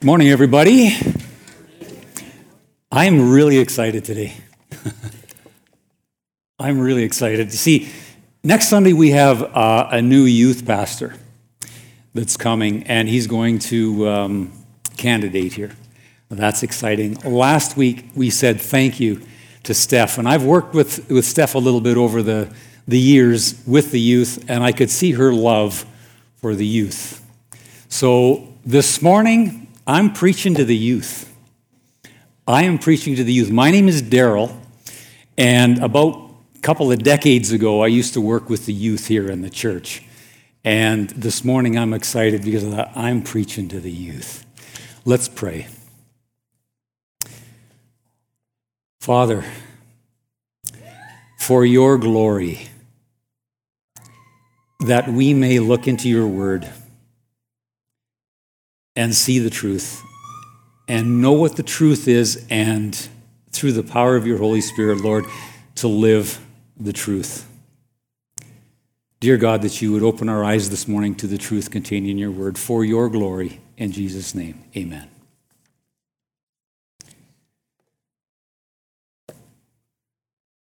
Morning, everybody. I'm really excited today. I'm really excited. See, next Sunday we have uh, a new youth pastor that's coming, and he's going to um, candidate here. That's exciting. Last week we said thank you to Steph, and I've worked with, with Steph a little bit over the, the years with the youth, and I could see her love for the youth. So this morning, I'm preaching to the youth. I am preaching to the youth. My name is Daryl, and about a couple of decades ago, I used to work with the youth here in the church. And this morning, I'm excited because I'm preaching to the youth. Let's pray. Father, for your glory, that we may look into your word and see the truth and know what the truth is, and through the power of your Holy Spirit, Lord, to live the truth. Dear God, that you would open our eyes this morning to the truth contained in your word for your glory. In Jesus' name, amen.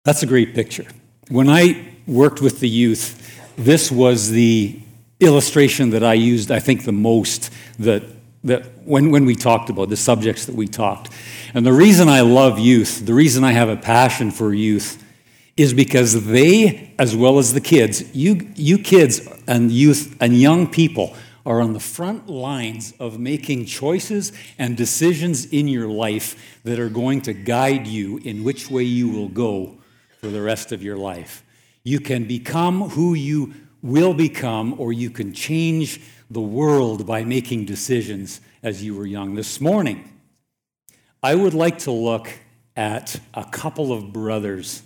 That's a great picture. When I worked with the youth, this was the illustration that I used, I think, the most that that when, when we talked about the subjects that we talked. And the reason I love youth, the reason I have a passion for youth, is because they, as well as the kids, you, you kids and youth and young people are on the front lines of making choices and decisions in your life that are going to guide you in which way you will go for the rest of your life. You can become who you will become, or you can change the world by making decisions as you were young. This morning, I would like to look at a couple of brothers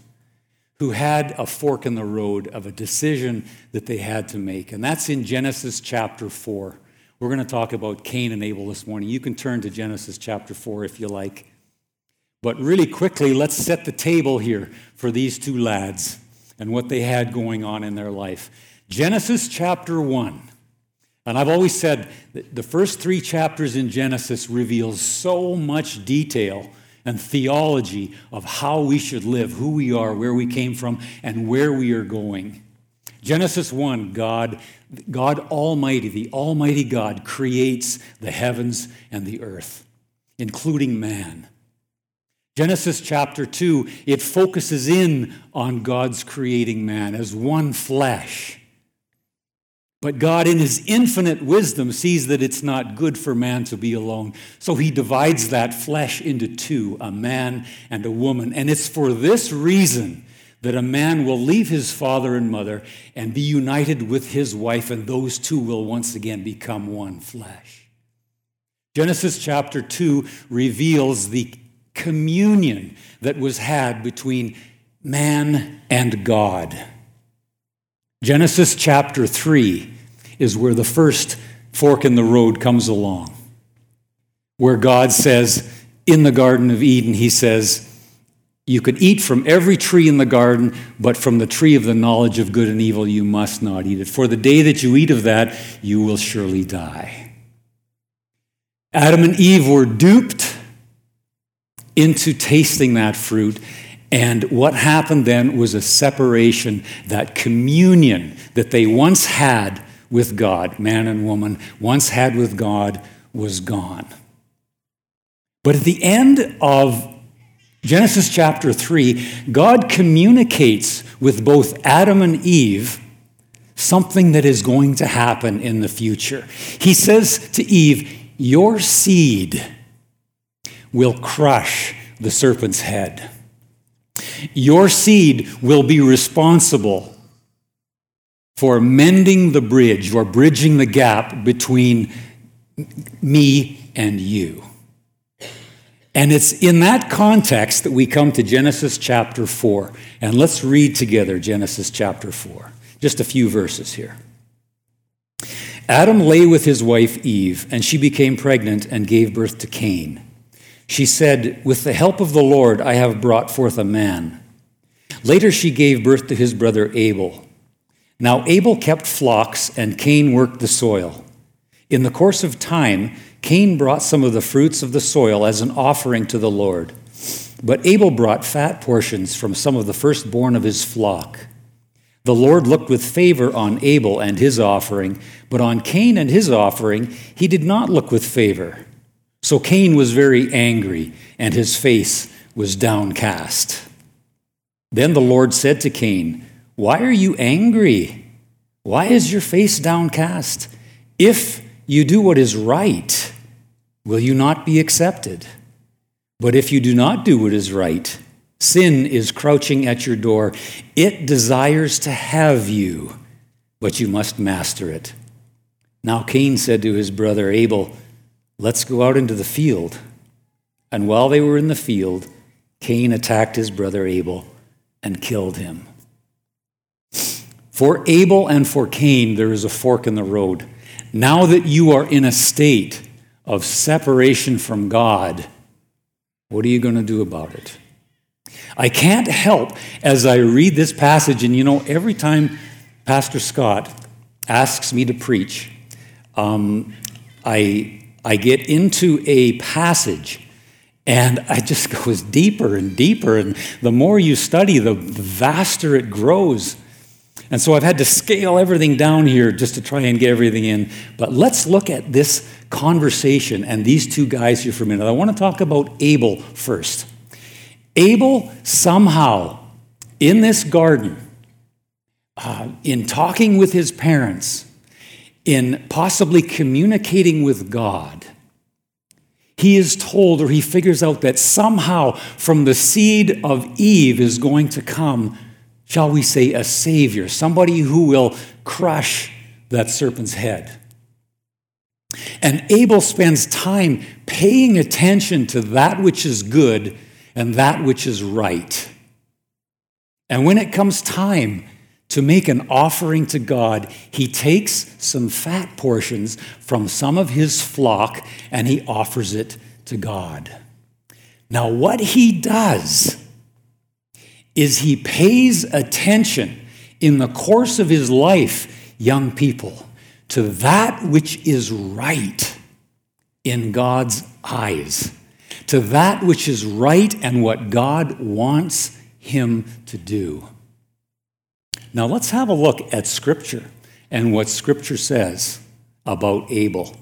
who had a fork in the road of a decision that they had to make. And that's in Genesis chapter 4. We're going to talk about Cain and Abel this morning. You can turn to Genesis chapter 4 if you like. But really quickly, let's set the table here for these two lads and what they had going on in their life. Genesis chapter 1 and I've always said that the first three chapters in Genesis reveals so much detail and theology of how we should live, who we are, where we came from, and where we are going. Genesis 1, God, God Almighty, the Almighty God, creates the heavens and the earth, including man. Genesis chapter 2, it focuses in on God's creating man as one flesh but God, in his infinite wisdom, sees that it's not good for man to be alone. So he divides that flesh into two a man and a woman. And it's for this reason that a man will leave his father and mother and be united with his wife, and those two will once again become one flesh. Genesis chapter 2 reveals the communion that was had between man and God. Genesis chapter 3 is where the first fork in the road comes along, where God says, in the Garden of Eden, He says, You could eat from every tree in the garden, but from the tree of the knowledge of good and evil you must not eat it. For the day that you eat of that, you will surely die. Adam and Eve were duped into tasting that fruit and what happened then was a separation, that communion that they once had with God, man and woman, once had with God, was gone. But at the end of Genesis chapter 3, God communicates with both Adam and Eve something that is going to happen in the future. He says to Eve, Your seed will crush the serpent's head. Your seed will be responsible for mending the bridge or bridging the gap between me and you. And it's in that context that we come to Genesis chapter 4. And let's read together Genesis chapter 4. Just a few verses here. Adam lay with his wife Eve, and she became pregnant and gave birth to Cain. She said, With the help of the Lord, I have brought forth a man. Later, she gave birth to his brother Abel. Now, Abel kept flocks, and Cain worked the soil. In the course of time, Cain brought some of the fruits of the soil as an offering to the Lord. But Abel brought fat portions from some of the firstborn of his flock. The Lord looked with favor on Abel and his offering, but on Cain and his offering he did not look with favor. So Cain was very angry, and his face was downcast. Then the Lord said to Cain, Why are you angry? Why is your face downcast? If you do what is right, will you not be accepted? But if you do not do what is right, sin is crouching at your door. It desires to have you, but you must master it. Now Cain said to his brother Abel, Let's go out into the field. And while they were in the field, Cain attacked his brother Abel and killed him. For Abel and for Cain, there is a fork in the road. Now that you are in a state of separation from God, what are you going to do about it? I can't help as I read this passage, and you know, every time Pastor Scott asks me to preach, um, I, I get into a passage and I just goes deeper and deeper. And the more you study, the vaster it grows. And so I've had to scale everything down here just to try and get everything in. But let's look at this conversation and these two guys here for a minute. I want to talk about Abel first. Abel somehow in this garden, uh, in talking with his parents, in possibly communicating with God, he is told or he figures out that somehow from the seed of Eve is going to come shall we say, a savior, somebody who will crush that serpent's head. And Abel spends time paying attention to that which is good and that which is right. And when it comes time to make an offering to God, he takes some fat portions from some of his flock and he offers it to God. Now, what he does is he pays attention in the course of his life, young people, to that which is right in God's eyes, to that which is right and what God wants him to do. Now let's have a look at Scripture and what Scripture says about Abel.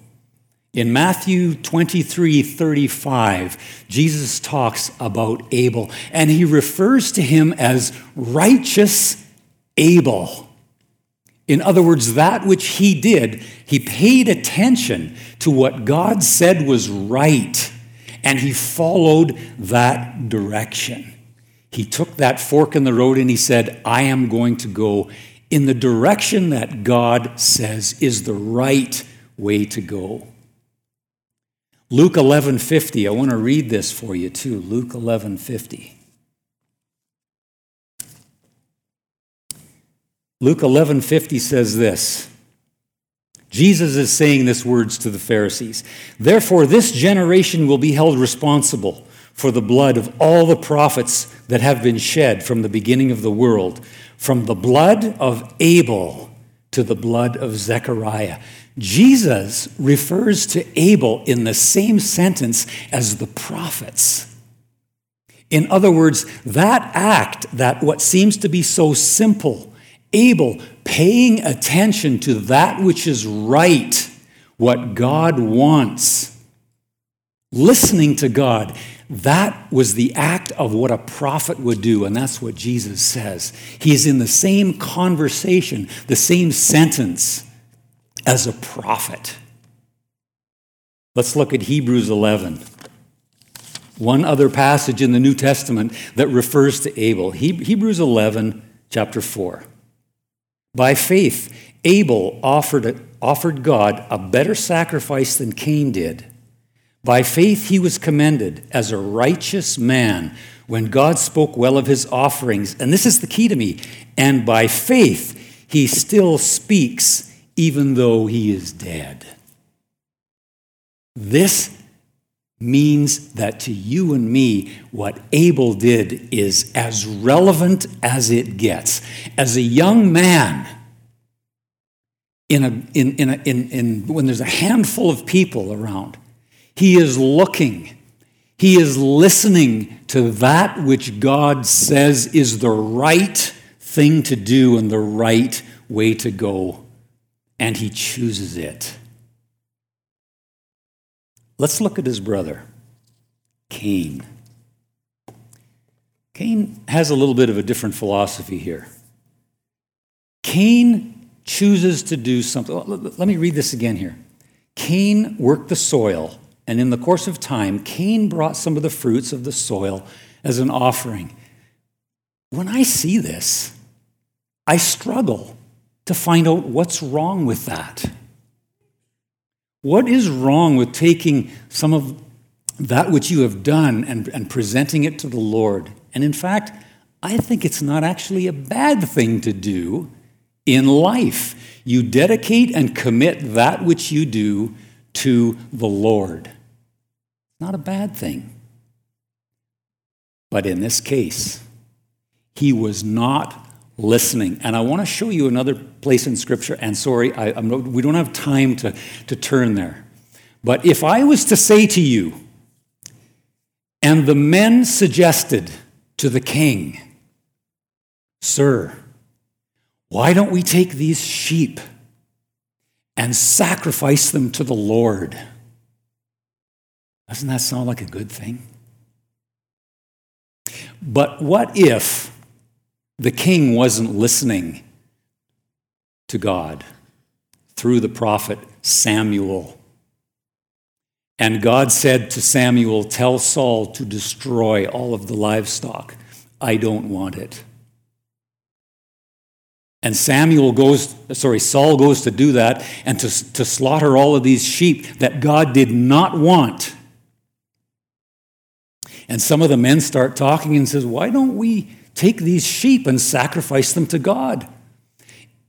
In Matthew 23 35, Jesus talks about Abel, and he refers to him as righteous Abel. In other words, that which he did, he paid attention to what God said was right, and he followed that direction. He took that fork in the road and he said, I am going to go in the direction that God says is the right way to go. Luke 11:50. I want to read this for you too. Luke 11:50. Luke 11:50 says this. Jesus is saying this words to the Pharisees. Therefore this generation will be held responsible for the blood of all the prophets that have been shed from the beginning of the world, from the blood of Abel to the blood of Zechariah. Jesus refers to Abel in the same sentence as the prophets. In other words, that act, that what seems to be so simple, Abel paying attention to that which is right, what God wants, listening to God, that was the act of what a prophet would do, and that's what Jesus says. He's in the same conversation, the same sentence as a prophet. Let's look at Hebrews 11. One other passage in the New Testament that refers to Abel. Hebrews 11, chapter 4. By faith, Abel offered, offered God a better sacrifice than Cain did. By faith, he was commended as a righteous man when God spoke well of his offerings. And this is the key to me. And by faith, he still speaks even though he is dead. This means that to you and me, what Abel did is as relevant as it gets. As a young man, in a, in, in, a, in, in, when there's a handful of people around. He is looking, he is listening to that which God says is the right thing to do and the right way to go, and he chooses it. Let's look at his brother, Cain. Cain has a little bit of a different philosophy here. Cain chooses to do something. Let me read this again here. Cain worked the soil, and in the course of time, Cain brought some of the fruits of the soil as an offering. When I see this, I struggle to find out what's wrong with that. What is wrong with taking some of that which you have done and, and presenting it to the Lord? And in fact, I think it's not actually a bad thing to do in life. You dedicate and commit that which you do to the Lord. Not a bad thing. But in this case, he was not listening. And I want to show you another place in Scripture. And sorry, I, we don't have time to, to turn there. But if I was to say to you, and the men suggested to the king, Sir, why don't we take these sheep and sacrifice them to the Lord? Doesn't that sound like a good thing? But what if the king wasn't listening to God through the prophet Samuel. And God said to Samuel, Tell Saul to destroy all of the livestock. I don't want it. And Samuel goes, sorry, Saul goes to do that and to, to slaughter all of these sheep that God did not want. And some of the men start talking and says, Why don't we take these sheep and sacrifice them to God.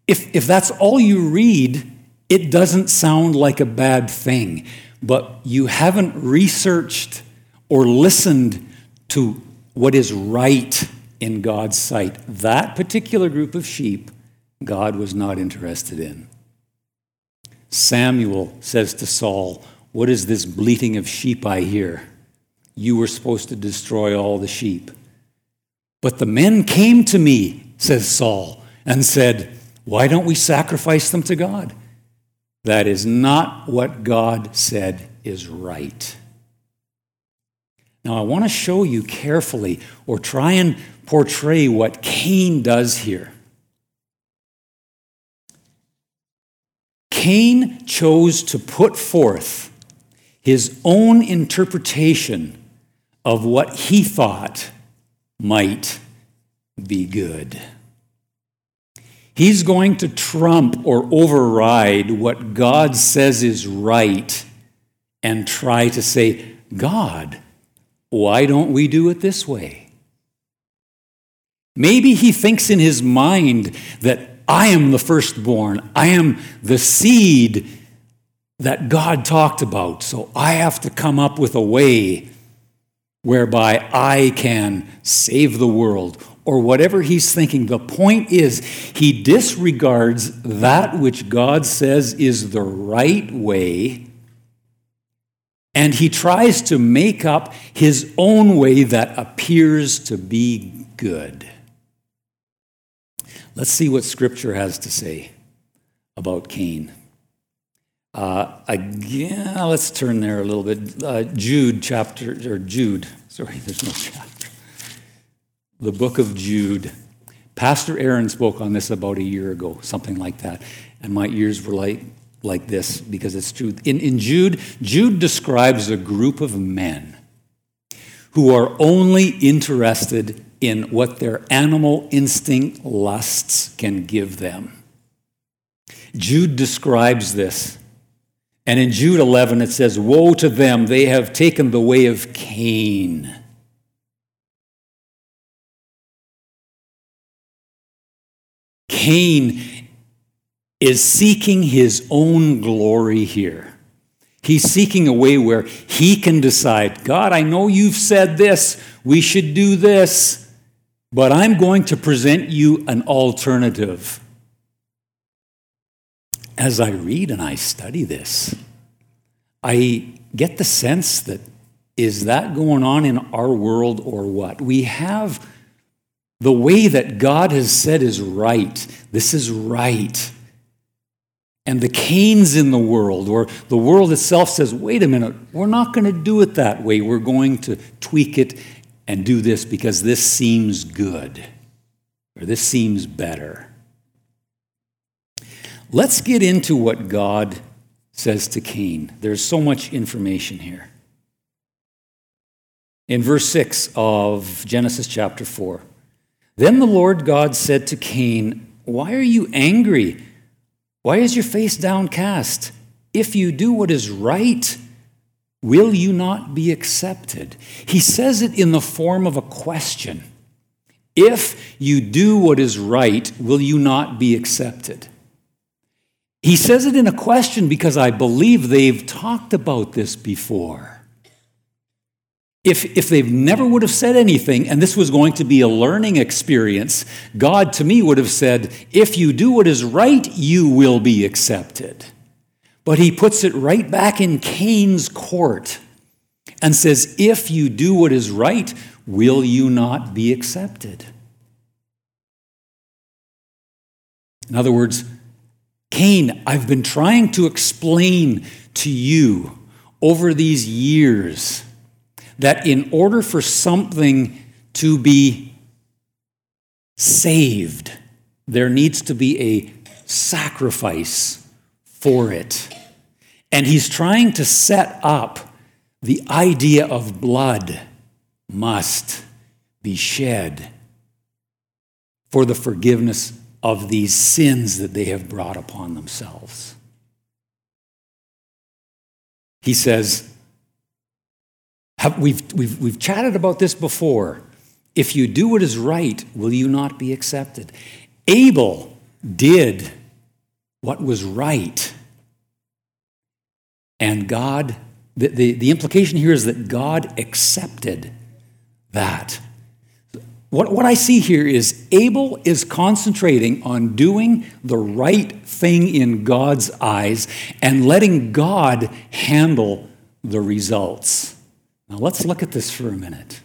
If, if that's all you read, it doesn't sound like a bad thing, but you haven't researched or listened to what is right in God's sight. That particular group of sheep, God was not interested in. Samuel says to Saul, What is this bleating of sheep I hear? You were supposed to destroy all the sheep. But the men came to me, says Saul, and said, Why don't we sacrifice them to God? That is not what God said is right. Now, I want to show you carefully or try and portray what Cain does here. Cain chose to put forth his own interpretation of what he thought might be good. He's going to trump or override what God says is right and try to say, God, why don't we do it this way? Maybe he thinks in his mind that I am the firstborn, I am the seed that God talked about, so I have to come up with a way whereby I can save the world, or whatever he's thinking. The point is, he disregards that which God says is the right way, and he tries to make up his own way that appears to be good. Let's see what Scripture has to say about Cain. Uh, again, let's turn there a little bit. Uh, Jude chapter, or Jude, sorry, there's no chapter. The book of Jude. Pastor Aaron spoke on this about a year ago, something like that. And my ears were like, like this because it's true. In, in Jude, Jude describes a group of men who are only interested in what their animal instinct lusts can give them. Jude describes this and in Jude 11, it says, Woe to them, they have taken the way of Cain. Cain is seeking his own glory here. He's seeking a way where he can decide God, I know you've said this, we should do this, but I'm going to present you an alternative. As I read and I study this, I get the sense that is that going on in our world or what? We have the way that God has said is right. This is right. And the Cains in the world, or the world itself says, wait a minute, we're not going to do it that way. We're going to tweak it and do this because this seems good, or this seems better. Let's get into what God says to Cain. There's so much information here. In verse 6 of Genesis chapter 4, then the Lord God said to Cain, Why are you angry? Why is your face downcast? If you do what is right, will you not be accepted? He says it in the form of a question. If you do what is right, will you not be accepted? He says it in a question because I believe they've talked about this before. If, if they never would have said anything and this was going to be a learning experience, God to me would have said, If you do what is right, you will be accepted. But he puts it right back in Cain's court and says, If you do what is right, will you not be accepted? In other words, Cain, I've been trying to explain to you over these years that in order for something to be saved, there needs to be a sacrifice for it. And he's trying to set up the idea of blood must be shed for the forgiveness of these sins that they have brought upon themselves. He says, we've, we've, we've chatted about this before. If you do what is right, will you not be accepted? Abel did what was right. And God, the, the, the implication here is that God accepted that. What, what I see here is Abel is concentrating on doing the right thing in God's eyes and letting God handle the results. Now let's look at this for a minute.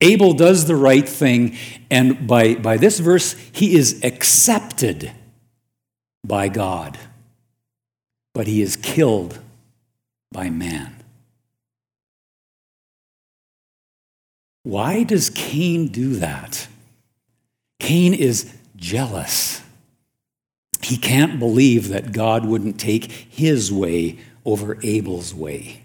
Abel does the right thing, and by, by this verse, he is accepted by God, but he is killed by man. Why does Cain do that? Cain is jealous. He can't believe that God wouldn't take his way over Abel's way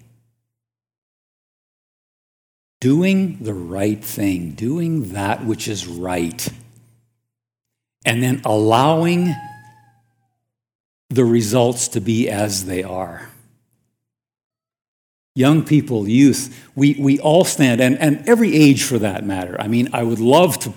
doing the right thing, doing that which is right, and then allowing the results to be as they are. Young people, youth, we, we all stand, and, and every age for that matter. I mean, I would love to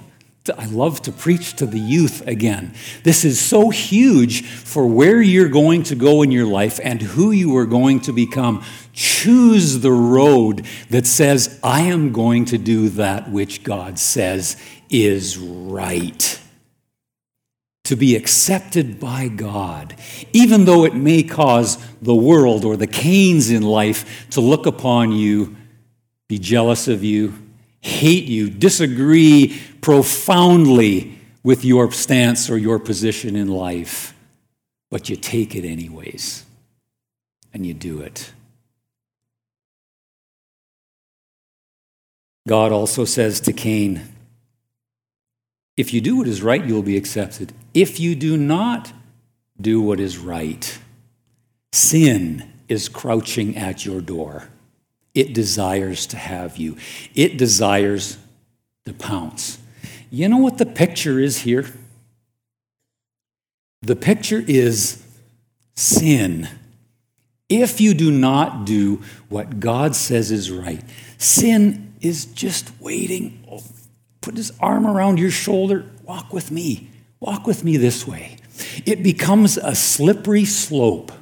I love to preach to the youth again. This is so huge for where you're going to go in your life and who you are going to become. Choose the road that says, I am going to do that which God says is right. To be accepted by God, even though it may cause the world or the Cains in life to look upon you, be jealous of you, hate you, disagree profoundly with your stance or your position in life, but you take it anyways and you do it. God also says to Cain, If you do what is right, you will be accepted. If you do not do what is right, sin is crouching at your door. It desires to have you, it desires to pounce. You know what the picture is here? The picture is sin. If you do not do what God says is right, sin is just waiting. Oh, put his arm around your shoulder. Walk with me. Walk with me this way. It becomes a slippery slope.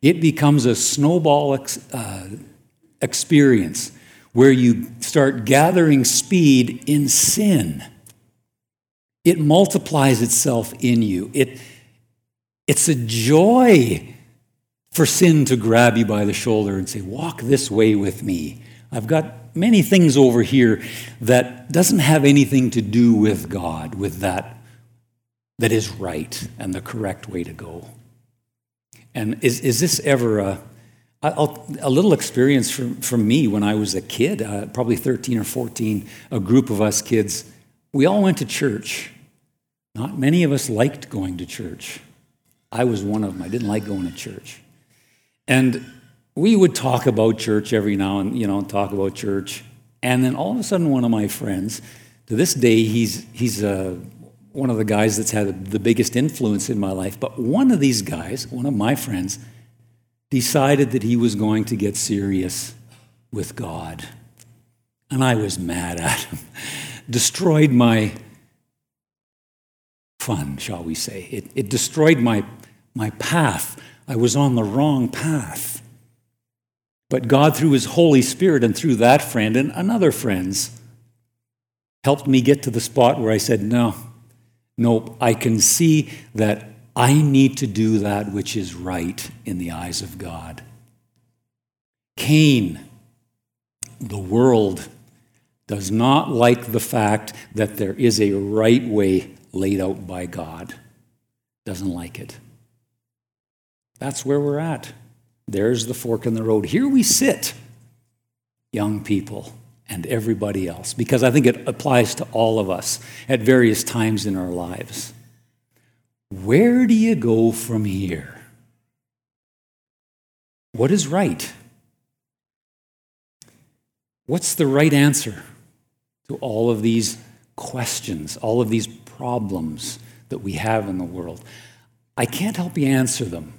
It becomes a snowball ex, uh, experience where you start gathering speed in sin. It multiplies itself in you. It, It's a joy for sin to grab you by the shoulder and say, Walk this way with me. I've got many things over here that doesn't have anything to do with God, with that that is right and the correct way to go. And is, is this ever a, a, little experience from, from me when I was a kid, uh, probably 13 or 14, a group of us kids, we all went to church. Not many of us liked going to church. I was one of them. I didn't like going to church. And we would talk about church every now and you know talk about church and then all of a sudden one of my friends to this day he's he's uh, one of the guys that's had the biggest influence in my life but one of these guys one of my friends decided that he was going to get serious with god. And i was mad at him. Destroyed my fun shall we say. It, it destroyed my my path. I was on the wrong path. But God, through His Holy Spirit and through that friend and another friends, helped me get to the spot where I said, No, nope, I can see that I need to do that which is right in the eyes of God. Cain, the world, does not like the fact that there is a right way laid out by God. Doesn't like it. That's where we're at. There's the fork in the road. Here we sit, young people and everybody else, because I think it applies to all of us at various times in our lives. Where do you go from here? What is right? What's the right answer to all of these questions, all of these problems that we have in the world? I can't help you answer them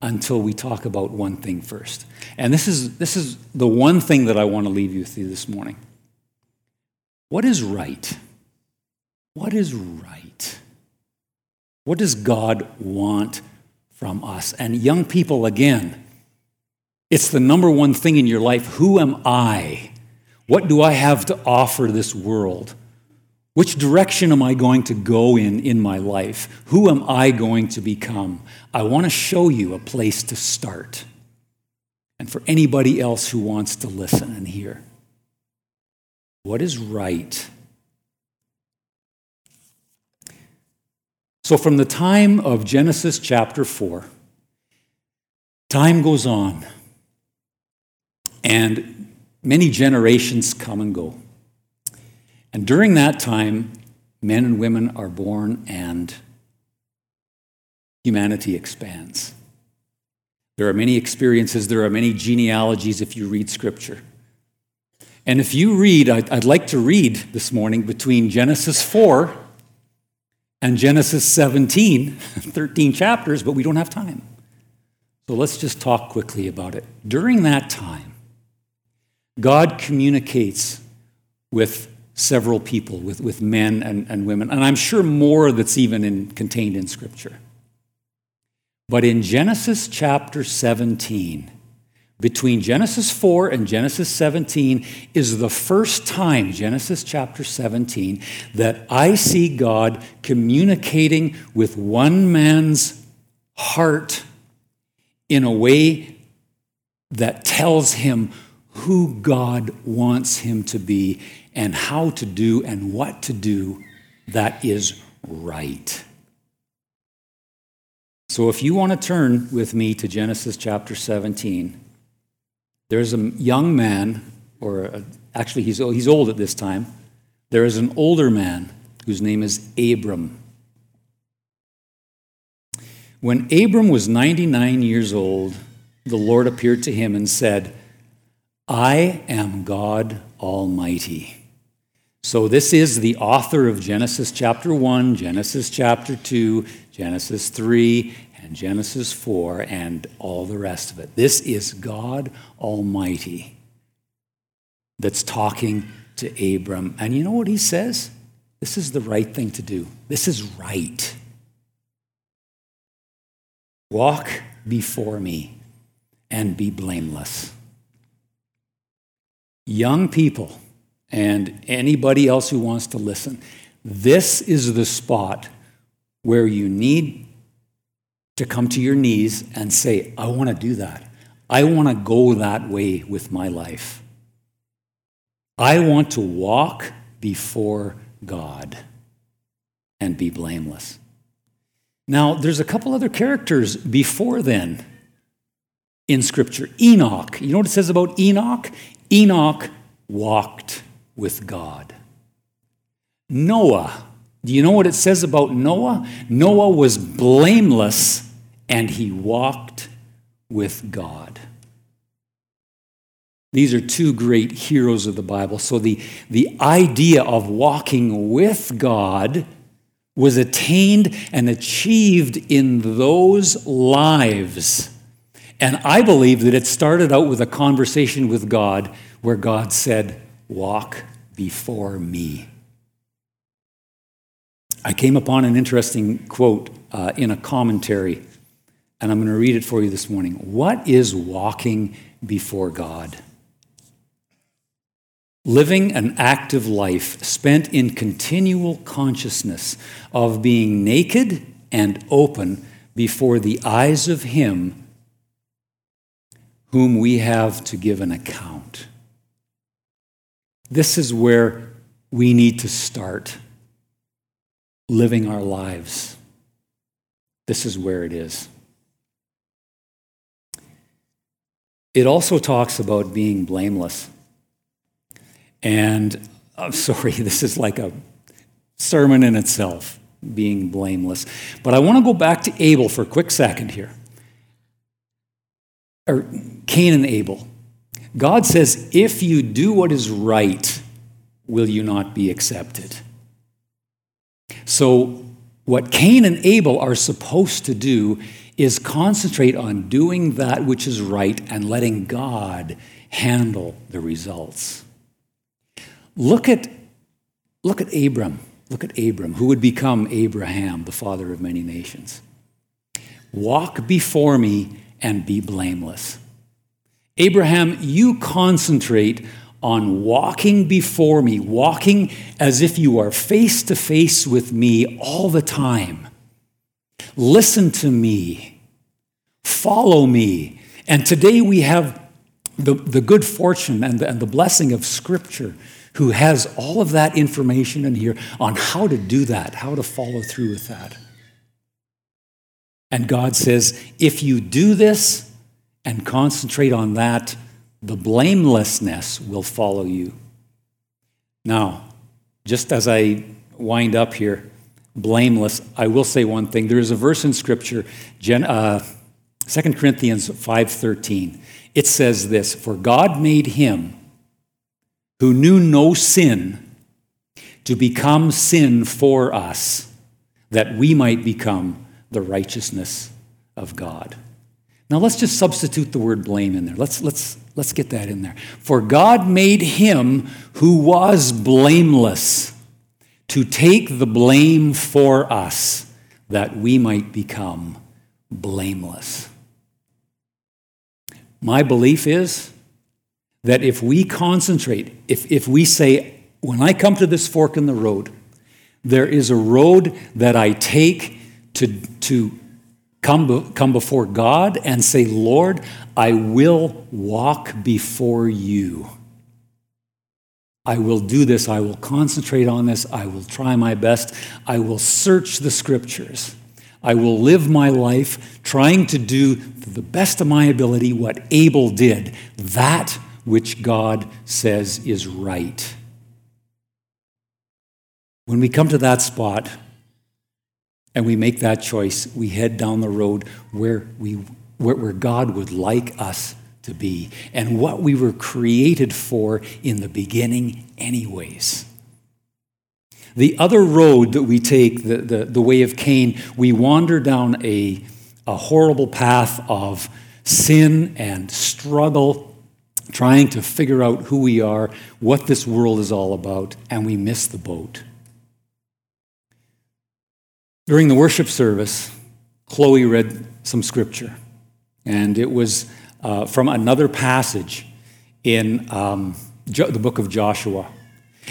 until we talk about one thing first. And this is, this is the one thing that I want to leave you with this morning. What is right? What is right? What does God want from us? And young people, again, it's the number one thing in your life. Who am I? What do I have to offer this world? Which direction am I going to go in in my life? Who am I going to become? I want to show you a place to start. And for anybody else who wants to listen and hear, what is right? So, from the time of Genesis chapter 4, time goes on, and many generations come and go. And during that time, men and women are born and humanity expands. There are many experiences, there are many genealogies if you read Scripture. And if you read, I'd, like to read this morning between Genesis 4 and Genesis 17, 13 chapters, but we don't have time. So let's just talk quickly about it. During that time, God communicates with several people, with, with men and, and women, and I'm sure more that's even in, contained in Scripture. But in Genesis chapter 17, between Genesis 4 and Genesis 17 is the first time, Genesis chapter 17, that I see God communicating with one man's heart in a way that tells him who God wants him to be and how to do and what to do that is right. So, if you want to turn with me to Genesis chapter 17, there's a young man, or a, actually, he's, he's old at this time. There is an older man whose name is Abram. When Abram was 99 years old, the Lord appeared to him and said, I am God Almighty. So, this is the author of Genesis chapter 1, Genesis chapter 2, Genesis 3, and Genesis 4, and all the rest of it. This is God Almighty that's talking to Abram. And you know what he says? This is the right thing to do. This is right. Walk before me and be blameless. Young people, and anybody else who wants to listen. This is the spot where you need to come to your knees and say, I want to do that. I want to go that way with my life. I want to walk before God and be blameless. Now, there's a couple other characters before then in Scripture. Enoch. You know what it says about Enoch? Enoch walked with God. Noah. Do you know what it says about Noah? Noah was blameless and he walked with God. These are two great heroes of the Bible. So the, the idea of walking with God was attained and achieved in those lives. And I believe that it started out with a conversation with God where God said, Walk before me. I came upon an interesting quote uh, in a commentary, and I'm going to read it for you this morning. What is walking before God? living an active life spent in continual consciousness of being naked and open before the eyes of Him whom we have to give an account. This is where we need to start living our lives. This is where it is. It also talks about being blameless. And I'm sorry, this is like a sermon in itself, being blameless. But I want to go back to Abel for a quick second here. Or Cain and Abel. God says, if you do what is right, will you not be accepted? So, what Cain and Abel are supposed to do is concentrate on doing that which is right and letting God handle the results. Look at, look at Abram. Look at Abram, who would become Abraham, the father of many nations. Walk before me and be blameless. Abraham, you concentrate on walking before me, walking as if you are face to face with me all the time. Listen to me, follow me. And today we have the, the good fortune and the, and the blessing of Scripture who has all of that information in here on how to do that, how to follow through with that. And God says, if you do this and concentrate on that, the blamelessness will follow you. Now, just as I wind up here, blameless, I will say one thing. There is a verse in Scripture, uh, 2 Corinthians 5.13. It says this, For God made him who knew no sin to become sin for us, that we might become the righteousness of God. Now let's just substitute the word blame in there. Let's, let's, let's get that in there. For God made him who was blameless to take the blame for us that we might become blameless. My belief is that if we concentrate, if, if we say, when I come to this fork in the road, there is a road that I take to, to come, come before God and say, Lord, I will walk before you. I will do this. I will concentrate on this. I will try my best. I will search the scriptures. I will live my life trying to do to the best of my ability what Abel did. That which God says is right. When we come to that spot and we make that choice, we head down the road where, we, where, where God would like us to be and what we were created for in the beginning, anyways. The other road that we take, the, the, the way of Cain, we wander down a, a horrible path of sin and struggle trying to figure out who we are, what this world is all about, and we miss the boat. During the worship service, Chloe read some scripture, and it was uh, from another passage in um, jo- the book of Joshua.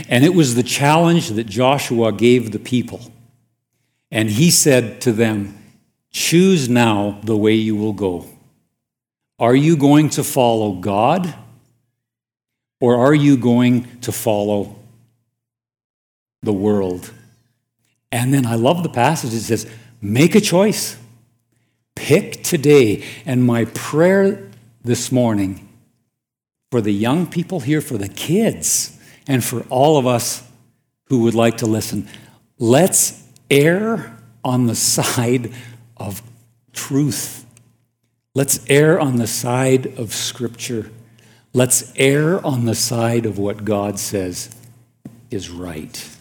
And it was the challenge that Joshua gave the people. And he said to them, choose now the way you will go. Are you going to follow God or are you going to follow the world? And then I love the passage. It says, make a choice. Pick today. And my prayer this morning for the young people here, for the kids, and for all of us who would like to listen, let's err on the side of truth. Let's err on the side of Scripture. Let's err on the side of what God says is right.